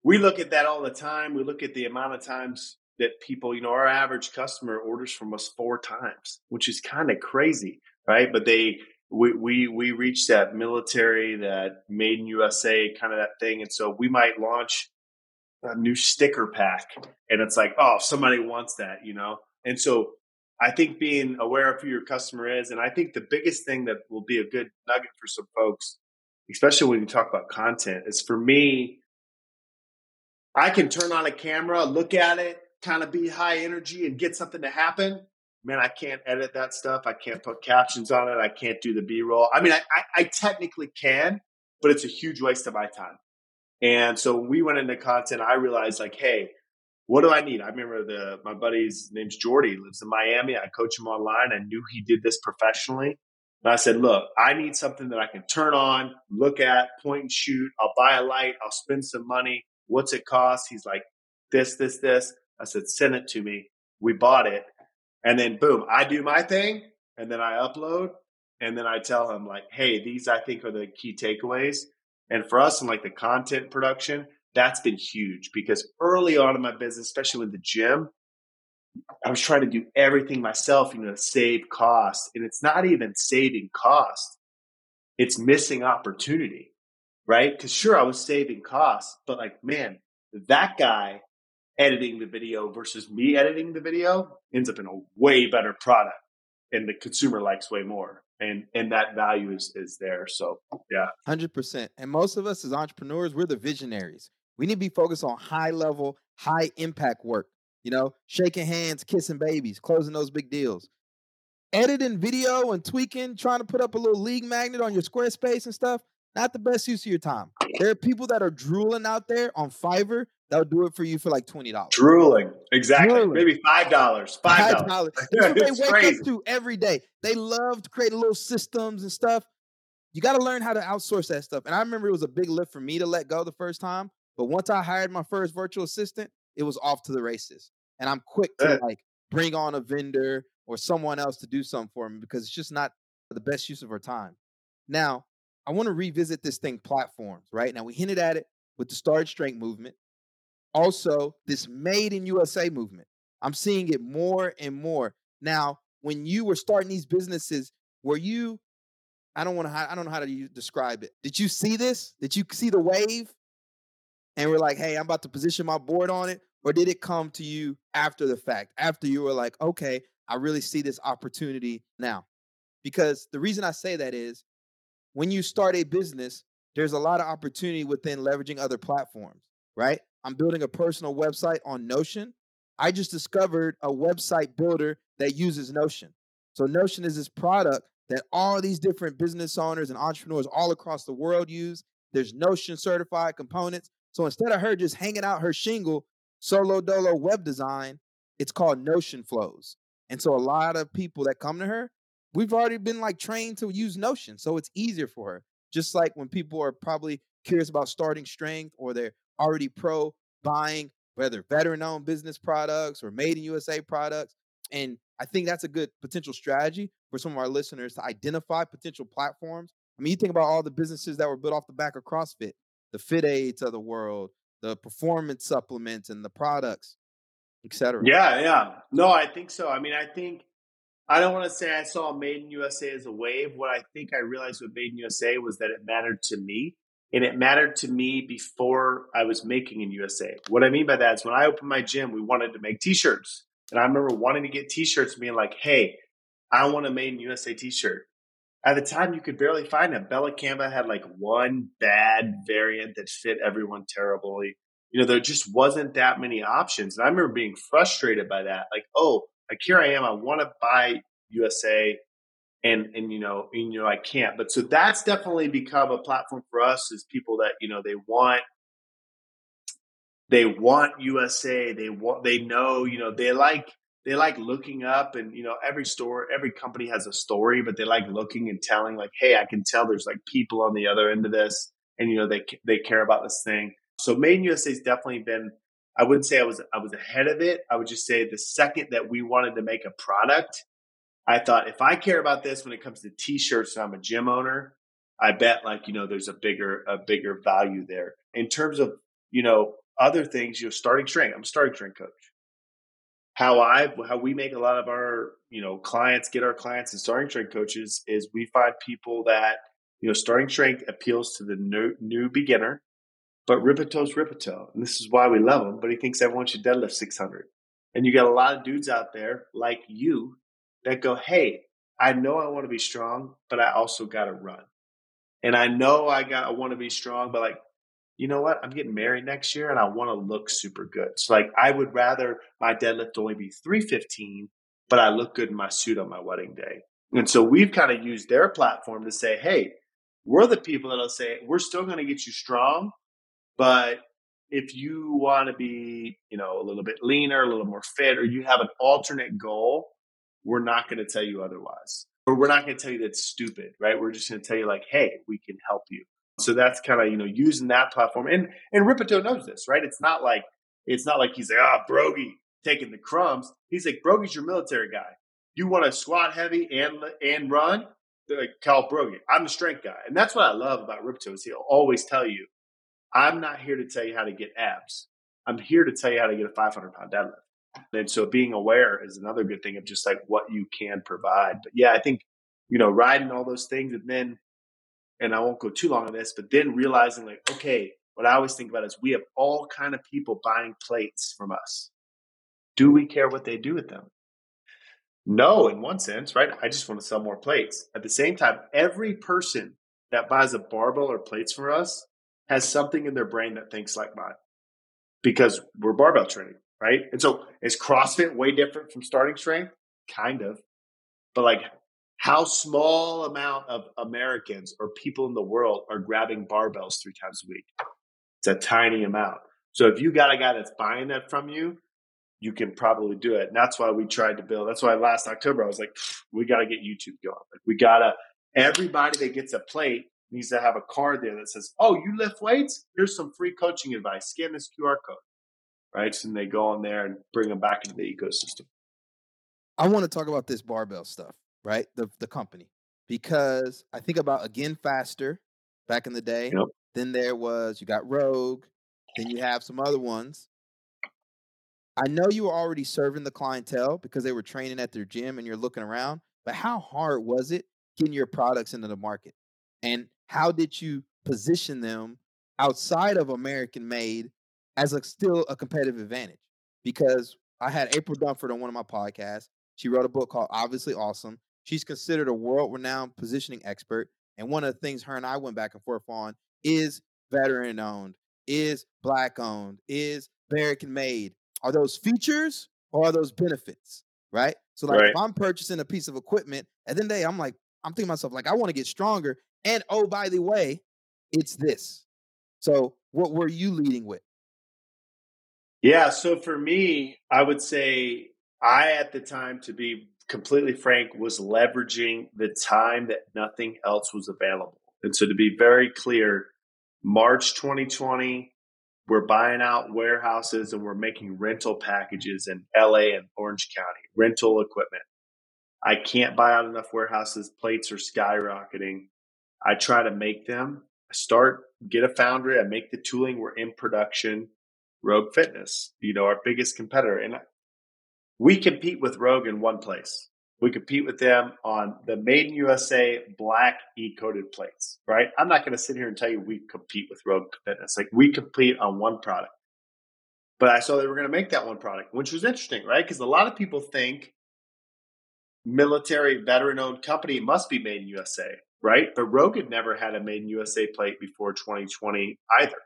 B: we look at that all the time. We look at the amount of times that people, you know, our average customer orders from us four times, which is kind of crazy, right? But they, we, we, we reach that military, that made in USA kind of that thing. And so we might launch a new sticker pack and it's like, oh, somebody wants that, you know? And so I think being aware of who your customer is, and I think the biggest thing that will be a good nugget for some folks, especially when you talk about content, is for me, I can turn on a camera, look at it, kind of be high energy and get something to happen. Man, I can't edit that stuff. I can't put captions on it. I can't do the B roll. I mean, I, I, I technically can, but it's a huge waste of my time. And so we went into content. I realized like, hey, what do I need? I remember the my buddy's name's Jordy, lives in Miami. I coach him online. I knew he did this professionally. And I said, look, I need something that I can turn on, look at, point and shoot. I'll buy a light. I'll spend some money. What's it cost? He's like, this, this, this. I said, send it to me. We bought it. And then boom, I do my thing and then I upload and then I tell him like, hey, these I think are the key takeaways. And for us in like the content production, that's been huge because early on in my business, especially with the gym, I was trying to do everything myself, you know, save cost. And it's not even saving cost. It's missing opportunity right? Because sure, I was saving costs, but like, man, that guy editing the video versus me editing the video ends up in a way better product, and the consumer likes way more. And, and that value is is there. So yeah.
A: Hundred percent. And most of us as entrepreneurs, we're the visionaries. We need to be focused on high level, high impact work. You know, shaking hands, kissing babies, closing those big deals editing video and tweaking, trying to put up a little lead magnet on your Squarespace and stuff, not the best use of your time. There are people that are drooling out there on Fiverr that'll do it for you for like twenty dollars.
B: Drooling, exactly. Drooling. Maybe five dollars. Five dollars.
A: That's what they wake crazy. up to every day. They love to create little systems and stuff. You got to learn how to outsource that stuff. And I remember it was a big lift for me to let go the first time. But once I hired my first virtual assistant, it was off to the races. And I'm quick to eh. like bring on a vendor or someone else to do something for me because it's just not the best use of our time. Now, I want to revisit this thing platforms, right? Now we hinted at it with the Starting Strength movement. Also, this made in USA movement. I'm seeing it more and more. Now, when you were starting these businesses, were you I don't want to I don't know how to describe it. Did you see this? Did you see the wave? And we're like, "Hey, I'm about to position my board on it." Or did it come to you after the fact? After you were like, "Okay, I really see this opportunity now." Because the reason I say that is when you start a business, there's a lot of opportunity within leveraging other platforms, right? I'm building a personal website on Notion. I just discovered a website builder that uses Notion. So Notion is this product that all these different business owners and entrepreneurs all across the world use. There's Notion certified components. So instead of her just hanging out her shingle, solo dolo web design, it's called Notion flows. And so a lot of people that come to her, we've already been like trained to use Notion. So it's easier for her. Just like when people are probably curious about starting strength or they're already pro buying whether veteran owned business products or made in USA products. And I think that's a good potential strategy for some of our listeners to identify potential platforms. I mean, you think about all the businesses that were built off the back of CrossFit, the FitAids of the world, the performance supplements and the products, etc.
B: Yeah, yeah. No, I think so. I mean, I think I don't want to say I saw Made in USA as a wave. What I think I realized with Made in USA was that it mattered to me. And it mattered to me before I was making in USA. What I mean by that is when I opened my gym, we wanted to make t shirts. And I remember wanting to get t shirts being like, hey, I want a Made in USA t shirt. At the time, you could barely find them. Bella Canvas had like one bad variant that fit everyone terribly. You know, there just wasn't that many options. And I remember being frustrated by that. Like, oh, like here I am, I want to buy USA and and you know, and, you know, I can't. But so that's definitely become a platform for us is people that, you know, they want they want USA, they want they know, you know, they like they like looking up and you know every store every company has a story but they like looking and telling like hey i can tell there's like people on the other end of this and you know they they care about this thing so made in usa has definitely been I wouldn't say I was I was ahead of it. I would just say the second that we wanted to make a product, I thought if I care about this when it comes to t-shirts and I'm a gym owner, I bet like, you know, there's a bigger a bigger value there. In terms of, you know, other things, you know, starting strength. I'm a starting strength coach. How I how we make a lot of our, you know, clients get our clients and starting strength coaches is we find people that, you know, starting strength appeals to the new, new beginner but Rippetoe's Rippetoe, and this is why we love him. But he thinks everyone should deadlift 600. And you got a lot of dudes out there like you that go, "Hey, I know I want to be strong, but I also got to run." And I know I got I want to be strong, but like, you know what? I'm getting married next year, and I want to look super good. So like, I would rather my deadlift only be 315, but I look good in my suit on my wedding day. And so we've kind of used their platform to say, "Hey, we're the people that'll say we're still going to get you strong, but if you want to be, you know, a little bit leaner, a little more fit, or you have an alternate goal, we're not going to tell you otherwise. Or we're not going to tell you that's stupid, right? We're just going to tell you like, hey, we can help you. So that's kind of, you know, using that platform. And and Rippetoe knows this, right? It's not like it's not like he's like, ah, oh, Broggi taking the crumbs. He's like, Broggi's your military guy. You want to squat heavy and and run? Like, call Broggi. I'm the strength guy. And that's what I love about Rippetoe is he'll always tell you, I'm not here to tell you how to get abs. I'm here to tell you how to get a 500 pound deadlift. And so being aware is another good thing of just like what you can provide. But yeah, I think, you know, riding all those things and then, and I won't go too long on this, but then realizing like, okay, what I always think about is we have all kind of people buying plates from us. Do we care what they do with them? No, in one sense, right? I just want to sell more plates. At the same time, every person that buys a barbell or plates from us has something in their brain that thinks like mine because we're barbell training, right? And so is CrossFit way different from starting strength? Kind of. But like how small amount of Americans or people in the world are grabbing barbells three times a week? It's a tiny amount. So if you got a guy that's buying that from you, you can probably do it. And that's why we tried to build. That's why last October I was like, we got to get YouTube going. Like we got to everybody that gets a plate needs to have a card there that says, "Oh, you lift weights? Here's some free coaching advice. Scan this QR code." Right, so and they go on there and bring them back into the ecosystem.
A: I want to talk about this barbell stuff, right? The the company because I think about again faster back in the day. Yep. Then there was you got Rogue, then you have some other ones. I know you were already serving the clientele because they were training at their gym and you're looking around, but how hard was it getting your products into the market? And how did you position them outside of American made as a still a competitive advantage? Because I had April Dunford on one of my podcasts. She wrote a book called Obviously Awesome. She's considered a world renowned positioning expert. And one of the things her and I went back and forth on is veteran owned, is black owned, is American made. are those features or are those benefits? Right. So like
B: Right.
A: if I'm purchasing a piece of equipment, at the end of the day, I'm like, I'm thinking to myself, like, I want to get stronger. And oh, by the way, it's this. So what were you leading with?
B: Yeah. So for me, I would say I, at the time, to be completely frank, was leveraging the time that nothing else was available. And so to be very clear, March 2020, we're buying out warehouses and we're making rental packages in LA and Orange County, rental equipment. I can't buy out enough warehouses. Plates are skyrocketing. I try to make them. I start, get a foundry. I make the tooling. We're in production. Rogue Fitness, you know, our biggest competitor. And we compete with Rogue in one place. We compete with them on the Made in USA black e coated plates, right? I'm not going to sit here and tell you we compete with Rogue Fitness. Like we compete on one product. But I saw they were going to make that one product, which was interesting, right? Because a lot of people think military veteran owned company must be made in USA, right? But Rogue had never had a made in USA plate before 2020 either.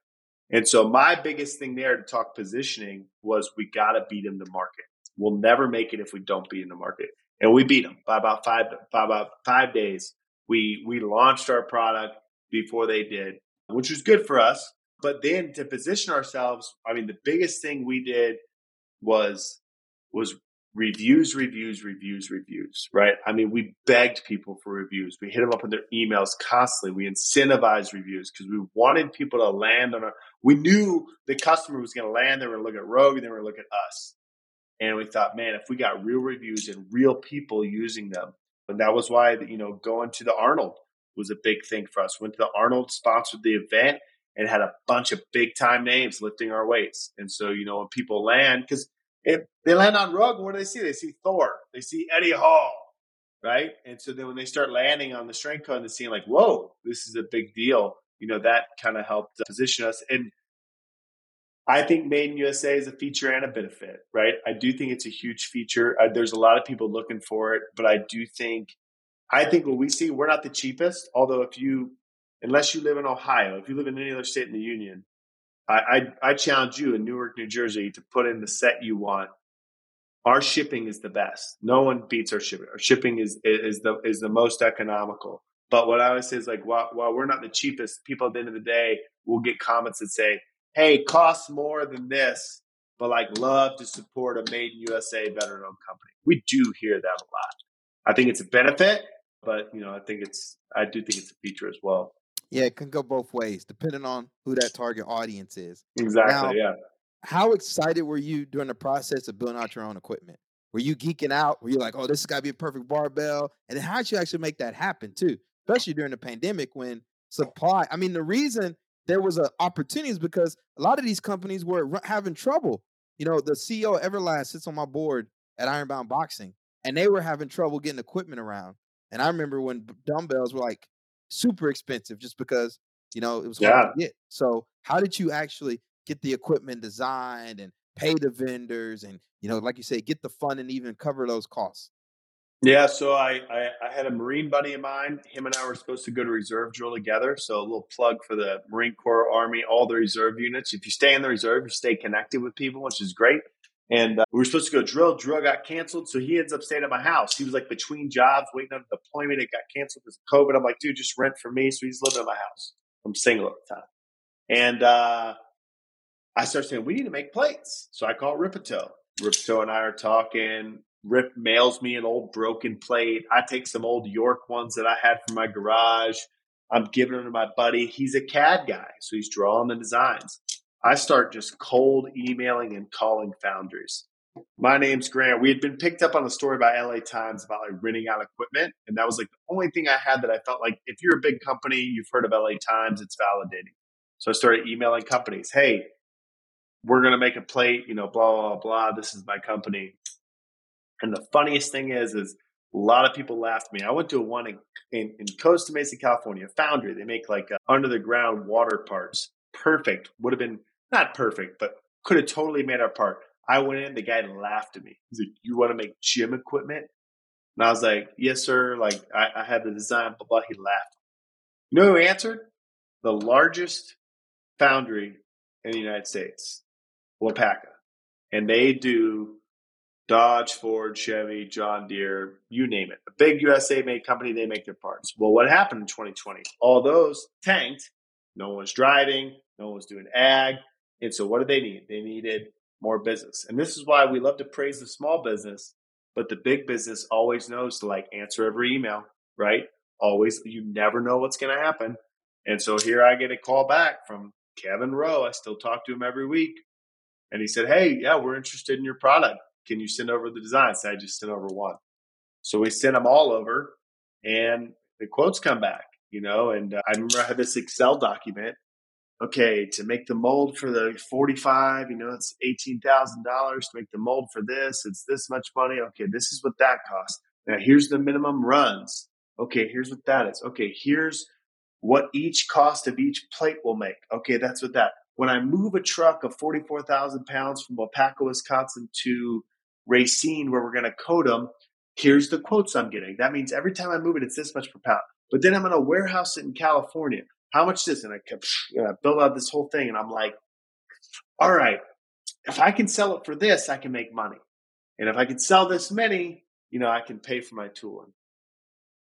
B: And so my biggest thing there to talk positioning was we got to beat in to market. We'll never make it if we don't beat in the market. And we beat them by about five by about five days. We we launched our product before they did, which was good for us. But then to position ourselves, I mean, the biggest thing we did was was reviews, reviews, reviews, reviews. Right? I mean, we begged people for reviews. We hit them up with their emails constantly. We incentivized reviews because we wanted people to land on our. We knew the customer was going to land. They were going to look at Rogue and they were going to look at us. And we thought, man, if we got real reviews and real people using them, and that was why you know going to the Arnold was a big thing for us. Went to the Arnold, sponsored the event, and had a bunch of big time names lifting our weights. And so you know when people land, because if they land on Rogue, what do they see? They see Thor, they see Eddie Hall, right? And so then when they start landing on the Strength Co and seeing like, whoa, this is a big deal. You know that kind of helped position us and I think Made in USA is a feature and a benefit, right? I do think it's a huge feature. Uh, there's a lot of people looking for it, but I do think, I think what we see, we're not the cheapest. Although, if you, unless you live in Ohio, if you live in any other state in the union, I, I, I challenge you in Newark, New Jersey, to put in the set you want. Our shipping is the best. No one beats our shipping. Our shipping is is the is the most economical. But what I always say is like, while, while we're not the cheapest, people at the end of the day will get comments that say, hey, costs more than this, but like love to support a made in USA veteran owned company. We do hear that a lot. I think it's a benefit, but you know, I think it's I do think it's a feature as well.
A: Yeah, it can go both ways depending on who that target audience is.
B: Exactly.
A: Now-
B: yeah.
A: How excited were you during the process of building out your own equipment? Were you geeking out? Were you like, oh, this has got to be a perfect barbell? And then how did you actually make that happen too? Especially during the pandemic when supply, I mean, the reason there was an opportunity is because a lot of these companies were having trouble. You know, the CEO of Everlast sits on my board at Ironbound Boxing, and they were having trouble getting equipment around. And I remember when dumbbells were like super expensive just because, you know, it was hard to get. So, how did you actually get the equipment designed and pay the vendors and, you know, like you say, get the fund and even cover those costs?
B: Yeah, so I, I, I had a Marine buddy of mine. Him and I were supposed to go to reserve drill together. So a little plug for the Marine Corps, Army, all the reserve units. If you stay in the reserve, you stay connected with people, which is great. And uh, we were supposed to go drill. Drill got canceled, so he ends up staying at my house. He was like between jobs, waiting on a deployment. It got canceled because of COVID. I'm like, dude, just rent for me. So he's living at my house. I'm single at the time, and uh, I start saying we need to make plates. So I call Rippetoe. Rippetoe and I are talking. Rip mails me an old broken plate. I take some old York ones that I had from my garage. I'm giving them to my buddy. He's a CAD guy, so he's drawing the designs. I start just cold emailing and calling foundries. My name's Grant. We had been picked up on a story by LA Times about like renting out equipment, and that was like the only thing I had that I felt like if you're a big company, you've heard of LA Times, it's validating. So I started emailing companies, hey, we're gonna make a plate, you know, blah blah blah. This is my company. And the funniest thing is, is a lot of people laughed at me. I went to a one in, in, in Costa Mesa, California, Foundry. They make like uh, under the ground water parts. Perfect. Would have been not perfect, but could have totally made our part. I went in, the guy laughed at me. He's like, You want to make gym equipment? And I was like, Yes, sir. Like, I, I have the design, blah, blah. He laughed. You know who answered? The largest foundry in the United States, Waupaca. and they do Dodge, Ford, Chevy, John Deere, you name it. A big USA made company, they make their parts. Well, what happened in 2020? All those tanked. No one was driving, no one was doing ag. And so what did they need? They needed more business. And this is why we love to praise the small business, but the big business always knows to like answer every email, right? Always, you never know what's going to happen. And so here I get a call back from Kevin Rowe. I still talk to him every week. And he said, Hey, yeah, we're interested in your product. Can you send over the designs? So I just sent over one. So we sent them all over and the quotes come back, you know, and uh, I remember I had this Excel document. Okay, to make the mold for the 45, you know, it's $18,000 to make the mold for this. It's this much money. Okay, this is what that costs. Now here's the minimum runs. Okay, here's what that is. Okay, here's what each cost of each plate will make. Okay, that's what that. When I move a truck of 44,000 pounds from Waupaca, Wisconsin to Racine, where we're going to coat them, here's the quotes I'm getting. That means every time I move it, it's this much per pound. But then I'm going to warehouse it in California. How much is this? And I kept uh, build out this whole thing, and I'm like, all right, if I can sell it for this, I can make money. And if I can sell this many, you know, I can pay for my tooling.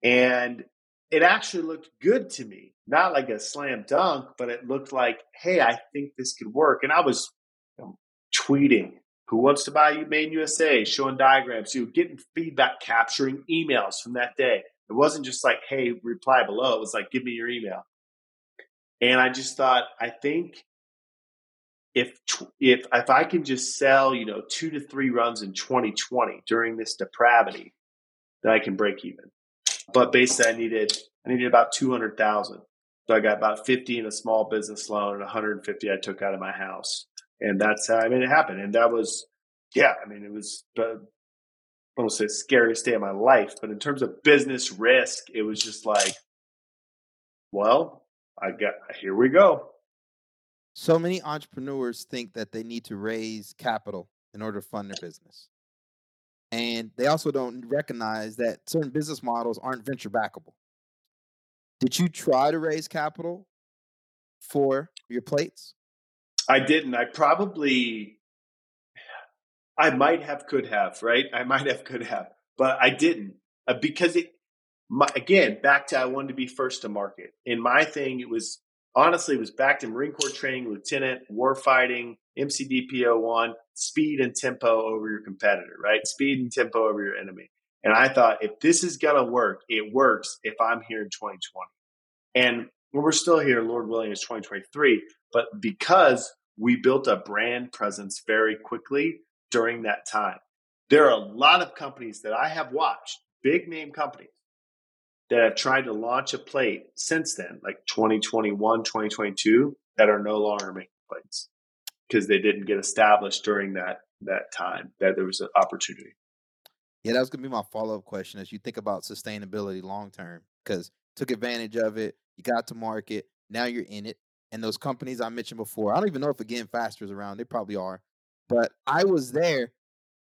B: And it actually looked good to me. Not like a slam dunk, but it looked like, hey, I think this could work. And I was you know, tweeting, who wants to buy you made in USA, showing diagrams, you getting feedback, capturing emails from that day. It wasn't just like, hey, reply below. It was like, give me your email. And I just thought, I think if if if I can just sell, you know, two to three runs in 2020 during this depravity, then I can break even. But basically, I needed I needed about two hundred thousand. So I got about fifty in a small business loan and one hundred and fifty I took out of my house, and that's how I mean it happened. And that was, yeah, I mean it was. Uh, almost the scariest day of my life, but in terms of business risk, it was just like, well, I got here we go.
A: So many entrepreneurs think that they need to raise capital in order to fund their business. And they also don't recognize that certain business models aren't venture backable. Did you try to raise capital for your plates?
B: I didn't. I probably, I might have, could have, right? I might have, could have, but I didn't uh, because it, my, again, back to I wanted to be first to market. In my thing, it was honestly, it was back to Marine Corps training, lieutenant, war fighting, MCDPO one, speed and tempo over your competitor, right? Speed and tempo over your enemy. And I thought, if this is going to work, it works if I'm here in 2020. And we're still here, Lord willing, is 2023. But because we built a brand presence very quickly during that time, there are a lot of companies that I have watched, big name companies, that have tried to launch a plate since then, like 2021, 2022, that are no longer making plates because they didn't get established during that that time that there was an opportunity.
A: Yeah, that was gonna be my follow up question as you think about sustainability long term, because took advantage of it, you got to market, now you're in it. And those companies I mentioned before, I don't even know if again Faster is around, they probably are. But I was there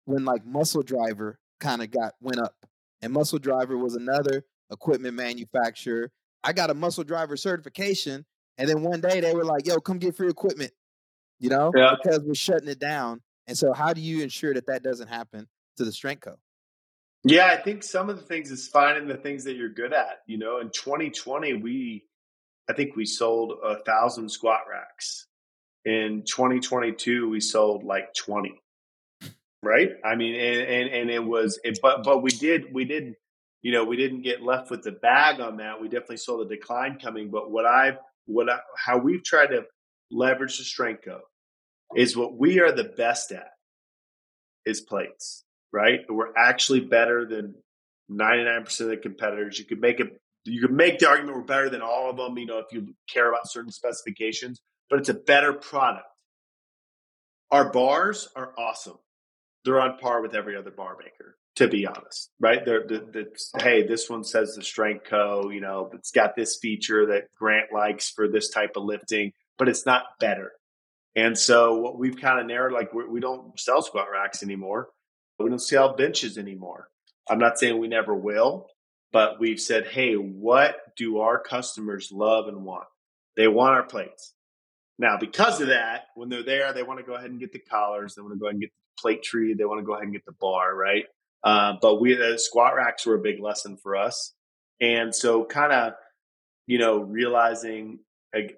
A: when like Muscle Driver kind of got went up. And Muscle Driver was another equipment manufacturer. I got a Muscle Driver certification, and then one day they were like, "Yo, come get free equipment." you know, yeah. because we're shutting it down. And so, how do you ensure that that doesn't happen to the strength co?
B: Yeah, I think some of the things is finding the things that you're good at. You know, in 2020, we, I think we sold a thousand squat racks. In 2022, we sold like 20. Right. I mean, and, and, and it was, it, but, but we did, we did, you know, we didn't get left with the bag on that. We definitely saw the decline coming. But what I've, what I, how we've tried to leverage the strength co is what we are the best at is plates, right? We're actually better than 99% of the competitors. You could make it you could make the argument we're better than all of them, you know, if you care about certain specifications, but it's a better product. Our bars are awesome. They're on par with every other bar maker, to be honest, right? Hey, this one says the Strength Co. You know, it's got this feature that Grant likes for this type of lifting, but it's not better. And so what we've kind of narrowed, like we, we don't sell squat racks anymore. We don't sell benches anymore. I'm not saying we never will, but we've said, hey, what do our customers love and want? They want our plates. Now, because of that, when they're there, they want to go ahead and get the collars. They want to go ahead and get the plate tree. They want to go ahead and get the bar, right? Uh, but we, the squat racks were a big lesson for us. And so kind of, you know, realizing,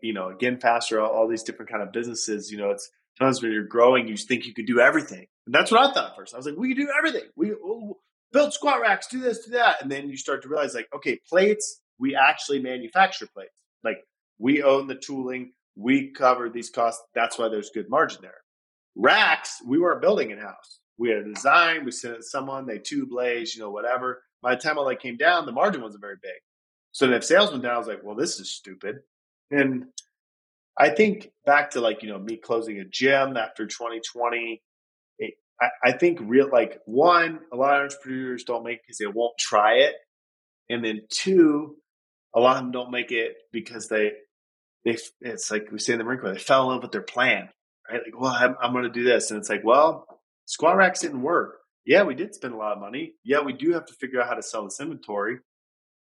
B: you know, again, faster, all, all these different kind of businesses, you know, it's sometimes when you're growing, you think you could do everything. And that's what I thought first. I was like, we can do everything. We we'll build squat racks, do this, do that. And then you start to realize like, okay, plates, we actually manufacture plates. Like we own the tooling. We cover these costs. That's why there's good margin there. Racks, we weren't building in house. We had a design. We sent it to someone. They tube lays, you know, whatever. By the time all that came down, the margin wasn't very big. So then if sales went down, I was like, well, this is stupid. And I think back to like, you know, me closing a gym after 2020, it, I, I, think real, like one, a lot of entrepreneurs don't make because they won't try it. And then two, a lot of them don't make it because they, they, it's like we say in the Marine Corps, they fell in love with their plan, right? Like, well, I'm, I'm going to do this. And it's like, well, squat racks didn't work. Yeah, we did spend a lot of money. Yeah, we do have to figure out how to sell this inventory.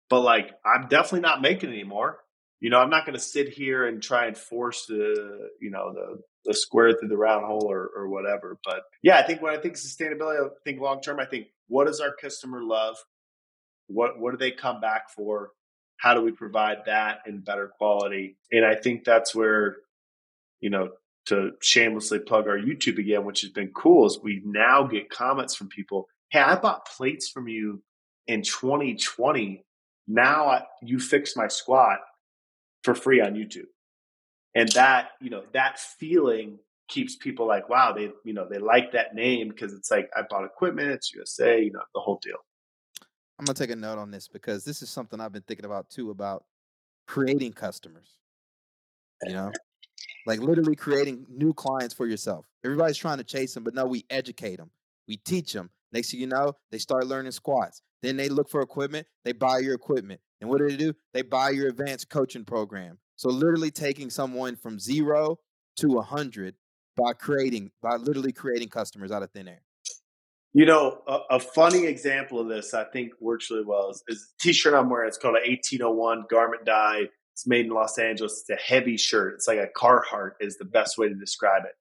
B: But like, I'm definitely not making anymore. You know, I'm not going to sit here and try and force the, you know, the the square through the round hole or, or whatever. But yeah, I think when I think sustainability, I think long term, I think what does our customer love? What what do they come back for? How do we provide that in better quality? And I think that's where, you know, to shamelessly plug our YouTube again, which has been cool, is we now get comments from people. Hey, I bought plates from you in 2020 now I, you fix my squat for free on YouTube. And that, you know, that feeling keeps people like, wow, they, you know, they like that name because it's like, I bought equipment, it's USA, you know, the whole deal.
A: I'm going to take a note on this because this is something I've been thinking about too about creating customers. You know, like literally creating new clients for yourself. Everybody's trying to chase them, but no, we educate them, we teach them. Next thing you know, they start learning squats. Then they look for equipment, they buy your equipment. And what do they do? They buy your advanced coaching program. So literally taking someone from zero to a hundred by creating, by literally creating customers out of thin air.
B: You know, a, a, funny example of this I think works really well is, is a t-shirt I'm wearing. It's called an 1801 garment dye. It's made in Los Angeles. It's a heavy shirt. It's like a Carhartt is the best way to describe it.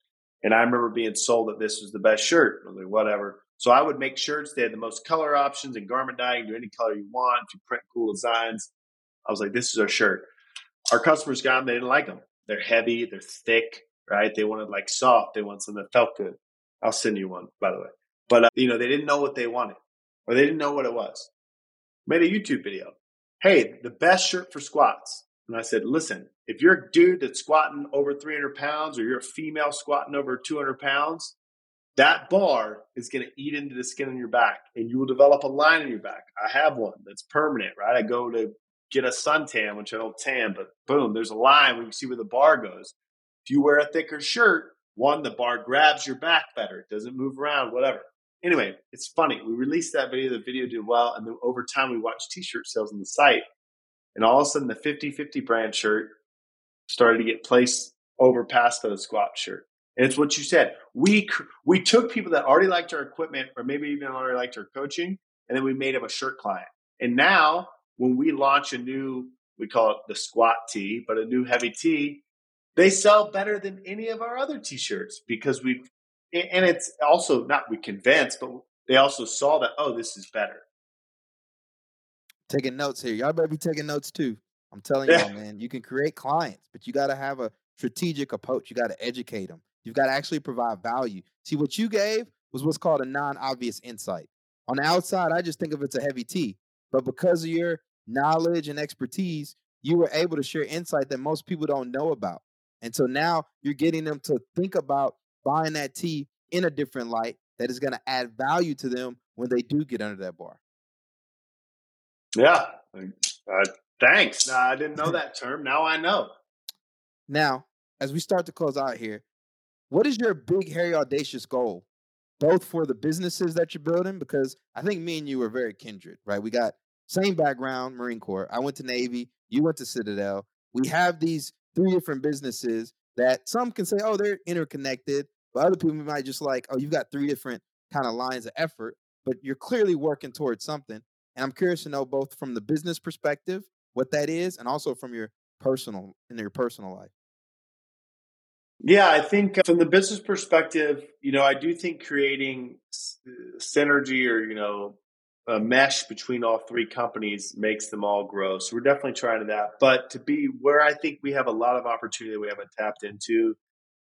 B: And I remember being sold that this was the best shirt. I was like, whatever. So I would make shirts. They had the most color options and garment dye. You can do any color you want. You print cool designs, I was like, this is our shirt. Our customers got them. They didn't like them. They're heavy. They're thick, right? They wanted like soft. They want something that felt good. I'll send you one, by the way. But, uh, you know, they didn't know what they wanted or they didn't know what it was. Made a YouTube video. Hey, the best shirt for squats. And I said, listen, if you're a dude that's squatting over 300 pounds or you're a female squatting over 200 pounds, that bar is going to eat into the skin on your back and you will develop a line in your back. I have one that's permanent, right? I go to get a suntan, which I don't tan, but boom, there's a line where you see where the bar goes. If you wear a thicker shirt, one, the bar grabs your back better. It doesn't move around, whatever. Anyway, it's funny. We released that video. The video did well. And then over time, we watched t shirt sales on the site. And all of a sudden, the 50 50 brand shirt started to get placed over past the squat shirt. And it's what you said. We we took people that already liked our equipment, or maybe even already liked our coaching, and then we made them a shirt client. And now, when we launch a new, we call it the squat tee, but a new heavy tee, they sell better than any of our other t-shirts because we, and it's also not we convinced, but they also saw that oh, this is better.
A: Taking notes here, y'all better be taking notes too. I'm telling y'all, man, you can create clients, but you got to have a strategic approach. You got to educate them. You've got to actually provide value. See, what you gave was what's called a non obvious insight. On the outside, I just think of it's a heavy T. But because of your knowledge and expertise, you were able to share insight that most people don't know about. And so now you're getting them to think about buying that tea in a different light that is going to add value to them when they do get under that bar.
B: Yeah. Uh, thanks. I didn't know that term. Now I know.
A: Now, as we start to close out here, what is your big, hairy, audacious goal, both for the businesses that you're building? Because I think me and you are very kindred, right? We got same background, Marine Corps. I went to Navy. You went to Citadel. We have these three different businesses that some can say, oh, they're interconnected, but other people might just like, oh, you've got three different kind of lines of effort, but you're clearly working towards something. And I'm curious to know both from the business perspective what that is, and also from your personal in your personal life.
B: Yeah, I think uh, from the business perspective, you know, I do think creating uh, synergy or, you know, a mesh between all three companies makes them all grow. So we're definitely trying to that. But to be where I think we have a lot of opportunity that we haven't tapped into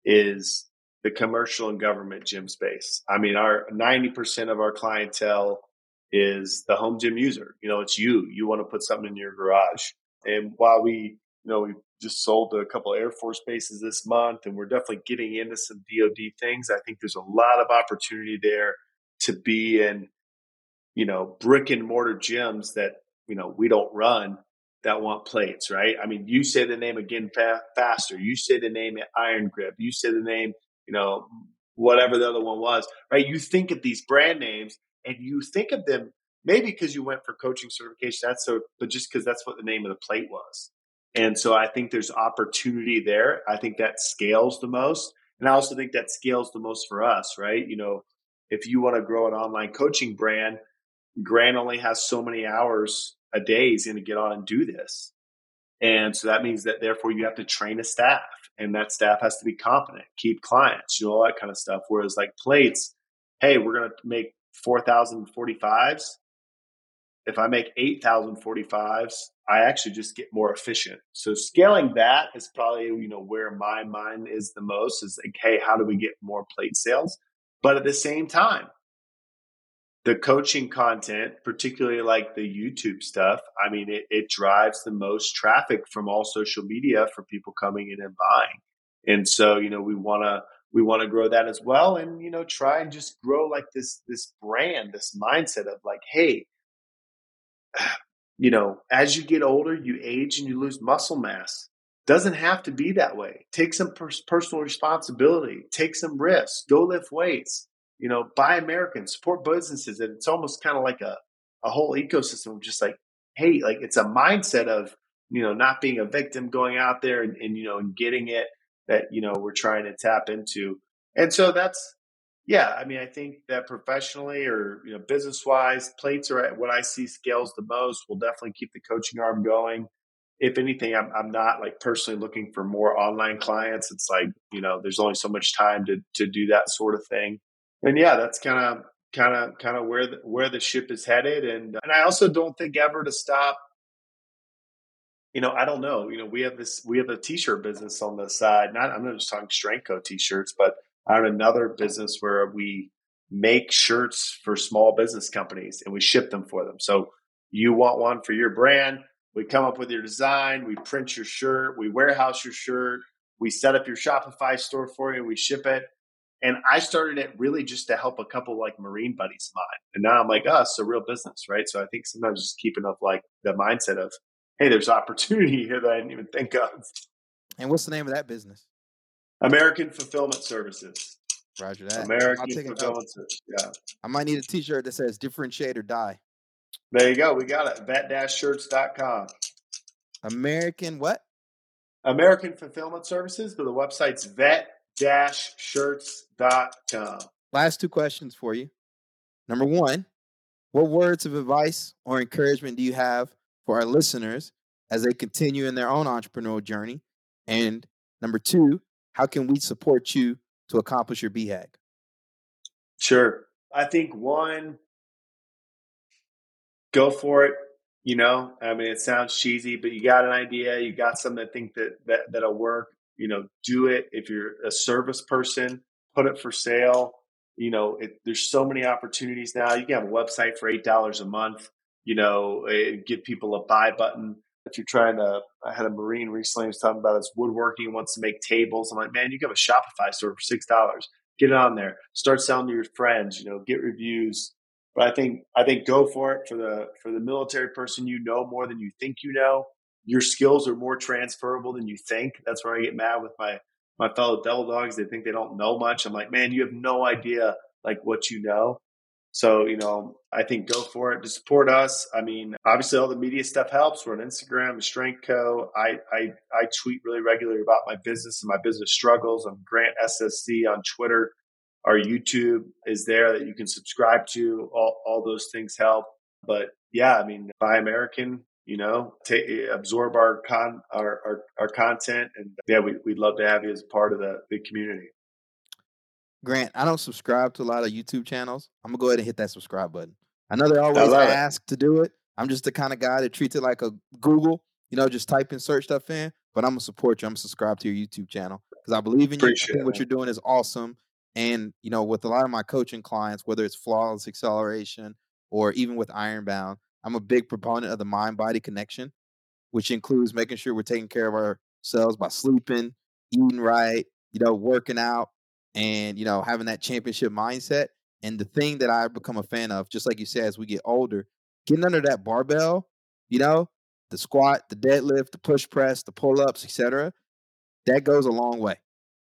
B: is the commercial and government gym space. I mean, our 90% of our clientele is the home gym user. You know, it's you. You want to put something in your garage. And while we, you know, we just sold a couple Air Force bases this month and we're definitely getting into some DoD things, I think there's a lot of opportunity there to be in you know, brick and mortar gyms that, you know, we don't run that want plates, right? I mean, you say the name again fa- faster. You say the name Iron Grip. You say the name, you know, whatever the other one was, right? You think of these brand names and you think of them maybe because you went for coaching certification. That's so, but just because that's what the name of the plate was. And so I think there's opportunity there. I think that scales the most. And I also think that scales the most for us, right? You know, if you want to grow an online coaching brand, Grant only has so many hours a day he's going to get on and do this. And so that means that therefore you have to train a staff and that staff has to be competent, keep clients, you know, all that kind of stuff. Whereas like plates, hey, we're going to make 4,045s. If I make 8,045s, I actually just get more efficient. So scaling that is probably, you know, where my mind is the most is like, hey, how do we get more plate sales? But at the same time, the coaching content, particularly like the YouTube stuff, I mean, it, it drives the most traffic from all social media for people coming in and buying. And so, you know, we want to we want to grow that as well and you know try and just grow like this this brand this mindset of like hey you know as you get older you age and you lose muscle mass. Doesn't have to be that way. Take some personal responsibility. Take some risks. Go lift weights. You know, buy American, support businesses. And it's almost kind of like a, a whole ecosystem of just like, hey, like it's a mindset of, you know, not being a victim, going out there and, and you know, and getting it that, you know, we're trying to tap into. And so that's, yeah, I mean, I think that professionally or, you know, business wise, plates are what I see scales the most. We'll definitely keep the coaching arm going. If anything, I'm, I'm not like personally looking for more online clients. It's like, you know, there's only so much time to, to do that sort of thing and yeah, that's kind of kind of kind of where the, where the ship is headed. And and I also don't think ever to stop. You know, I don't know. You know, we have this we have a t-shirt business on the side. Not I'm not just talking Strength Co t-shirts, but I have another business where we make shirts for small business companies and we ship them for them. So you want one for your brand, we come up with your design, we print your shirt, we warehouse your shirt, we set up your Shopify store for you, we ship it. And I started it really just to help a couple like Marine buddies of mine. And now I'm like, oh, it's a real business, right? So I think sometimes just keeping up like the mindset of, hey, there's opportunity here that I didn't even think of.
A: And what's the name of that business?
B: American Fulfillment Services.
A: Roger that.
B: American Fulfillment Services. Yeah.
A: I might need a t shirt that says differentiate or die.
B: There you go. We got it. Vet-shirts.com.
A: American what?
B: American Fulfillment Services, but the website's vet shirts.com.
A: Last two questions for you. Number one, what words of advice or encouragement do you have for our listeners as they continue in their own entrepreneurial journey? And number two, how can we support you to accomplish your BHAG?
B: Sure. I think one, go for it. You know, I mean, it sounds cheesy, but you got an idea, you got something that think that, that that'll work you know, do it. If you're a service person, put it for sale. You know, it, there's so many opportunities now. You can have a website for eight dollars a month. You know, eh, give people a buy button. If you're trying to, I had a Marine recently was talking about his woodworking, wants to make tables. I'm like, man, you can have a Shopify store for six dollars. Get it on there. Start selling to your friends. You know, get reviews. But I think I think go for it for the for the military person. You know more than you think you know your skills are more transferable than you think. That's where I get mad with my my fellow devil dogs. They think they don't know much. I'm like, man, you have no idea like what you know. So, you know, I think go for it to support us. I mean, obviously all the media stuff helps. We're on Instagram, Strength Co. I, I, I tweet really regularly about my business and my business struggles. I'm Grant SSC on Twitter. Our YouTube is there that you can subscribe to. All, all those things help. But yeah, I mean, buy American, you know, absorb our con our, our, our content, and yeah, we, we'd love to have you as part of the, the community.
A: Grant, I don't subscribe to a lot of YouTube channels. I'm gonna go ahead and hit that subscribe button. I know they always ask to do it. I'm just the kind of guy that treats it like a Google, you know, just type in search stuff in. But I'm gonna support you. I'm gonna subscribe to your YouTube channel because I believe in Appreciate you. I think what you're doing is awesome. And you know, with a lot of my coaching clients, whether it's flawless acceleration or even with Ironbound, I'm a big proponent of the mind body connection, which includes making sure we're taking care of ourselves by sleeping, eating right, you know, working out, and you know, having that championship mindset. And the thing that I've become a fan of, just like you said, as we get older, getting under that barbell, you know, the squat, the deadlift, the push press, the pull ups, etc. That goes a long way.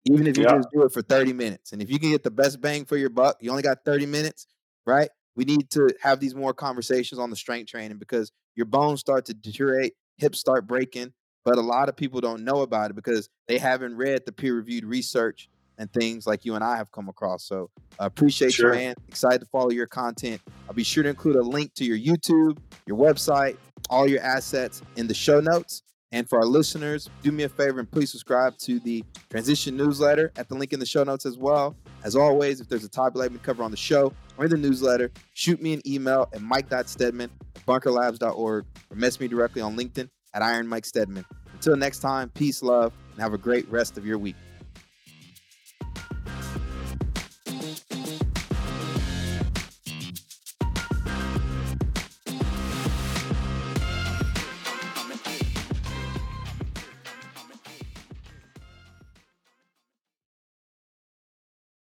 A: Even if you yeah. just do it for 30 minutes. And if you can get the best bang for your buck, you only got 30 minutes, right? We need to have these more conversations on the strength training because your bones start to deteriorate, hips start breaking, but a lot of people don't know about it because they haven't read the peer reviewed research and things like you and I have come across. So I appreciate sure. you, man. Excited to follow your content. I'll be sure to include a link to your YouTube, your website, all your assets in the show notes. And for our listeners, do me a favor and please subscribe to the Transition newsletter at the link in the show notes as well. As always, if there's a topic you'd like me to cover on the show or in the newsletter, shoot me an email at mike.stedman at bunkerlabs.org or message me directly on LinkedIn at Iron Mike Stedman. Until next time, peace, love, and have a great rest of your week.